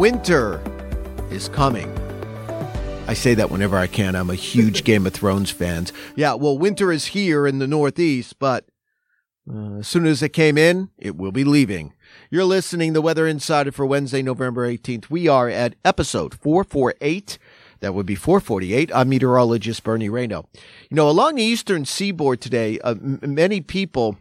Winter is coming. I say that whenever I can. I'm a huge Game of Thrones fan. Yeah, well, winter is here in the Northeast, but uh, as soon as it came in, it will be leaving. You're listening to Weather Insider for Wednesday, November 18th. We are at episode 448. That would be 448. I'm meteorologist Bernie Rayno. You know, along the eastern seaboard today, uh, m- many people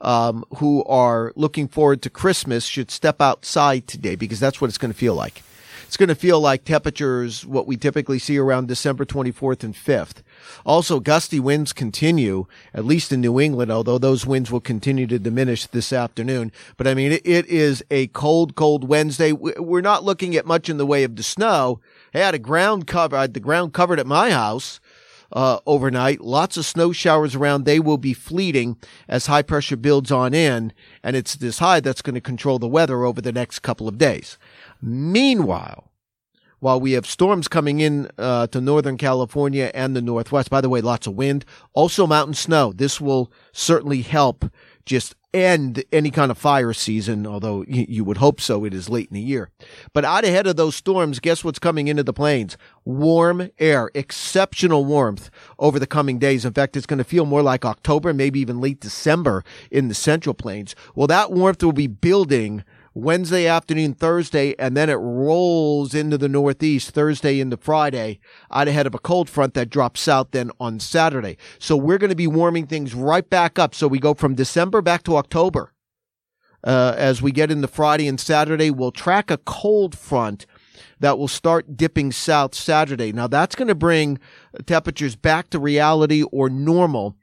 um, who are looking forward to Christmas should step outside today because that's what it's going to feel like. It's going to feel like temperatures, what we typically see around December 24th and 5th. Also, gusty winds continue, at least in New England, although those winds will continue to diminish this afternoon. But I mean, it, is a cold, cold Wednesday. We're not looking at much in the way of the snow. I had a ground cover, I had the ground covered at my house. Uh, overnight. Lots of snow showers around. They will be fleeting as high pressure builds on in, and it's this high that's going to control the weather over the next couple of days. Meanwhile, while we have storms coming in uh, to Northern California and the Northwest, by the way, lots of wind, also mountain snow. This will certainly help just end any kind of fire season, although you would hope so. It is late in the year. But out ahead of those storms, guess what's coming into the plains? Warm air, exceptional warmth over the coming days. In fact, it's going to feel more like October, maybe even late December in the central plains. Well, that warmth will be building Wednesday afternoon, Thursday, and then it rolls into the Northeast Thursday into Friday out ahead of a cold front that drops south then on Saturday. So we're going to be warming things right back up. So we go from December back to October. Uh, as we get into Friday and Saturday, we'll track a cold front that will start dipping south Saturday. Now that's going to bring temperatures back to reality or normal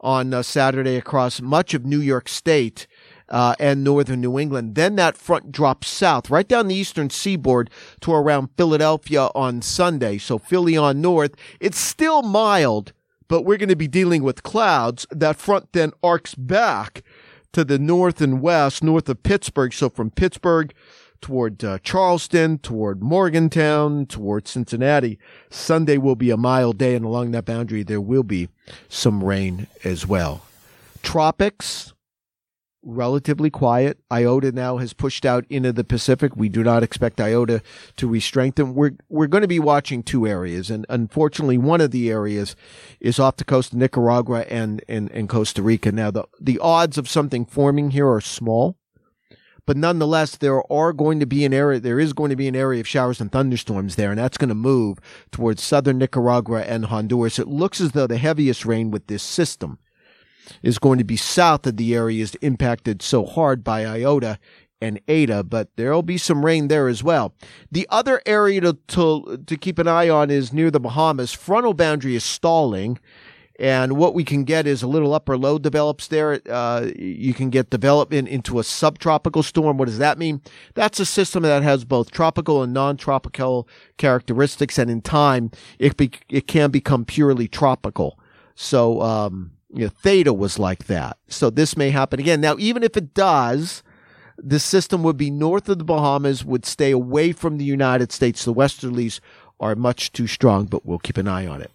on uh, Saturday across much of New York State uh, and northern New England. Then that front drops south, right down the eastern seaboard to around Philadelphia on Sunday. So Philly on north. It's still mild, but we're going to be dealing with clouds. That front then arcs back to the north and west, north of Pittsburgh. So from Pittsburgh toward uh, Charleston, toward Morgantown, toward Cincinnati. Sunday will be a mild day, and along that boundary, there will be some rain as well. Tropics, relatively quiet. Iota now has pushed out into the Pacific. We do not expect Iota to re-strengthen. We're we're going to be watching two areas, and unfortunately, one of the areas is off the coast of Nicaragua and and, and Costa Rica. Now, the the odds of something forming here are small. But nonetheless, there are going to be an area, there is going to be an area of showers and thunderstorms there, and that's going to move towards southern Nicaragua and Honduras. It looks as though the heaviest rain with this system is going to be south of the areas impacted so hard by Iota and Eta, but there'll be some rain there as well. The other area to, to, to keep an eye on is near the Bahamas. Frontal boundary is stalling. And what we can get is a little upper low develops there. Uh, you can get development into a subtropical storm. What does that mean? That's a system that has both tropical and non-tropical characteristics. And in time, it be, it can become purely tropical. So, um, you know, theta was like that. So this may happen again. Now, even if it does, the system would be north of the Bahamas, would stay away from the United States. The westerlies are much too strong, but we'll keep an eye on it.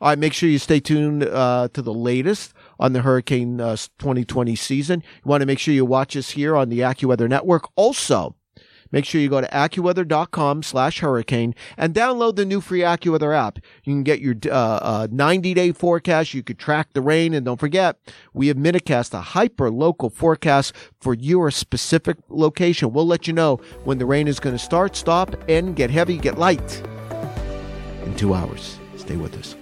All right, make sure you stay tuned uh, to the latest on the Hurricane uh, 2020 season. You want to make sure you watch us here on the AccuWeather Network. Also, Make sure you go to AccuWeather.com slash hurricane and download the new free AccuWeather app. You can get your uh, uh, 90 day forecast. You could track the rain. And don't forget, we have MinuteCast, a hyper local forecast for your specific location. We'll let you know when the rain is going to start, stop, and get heavy, get light in two hours. Stay with us.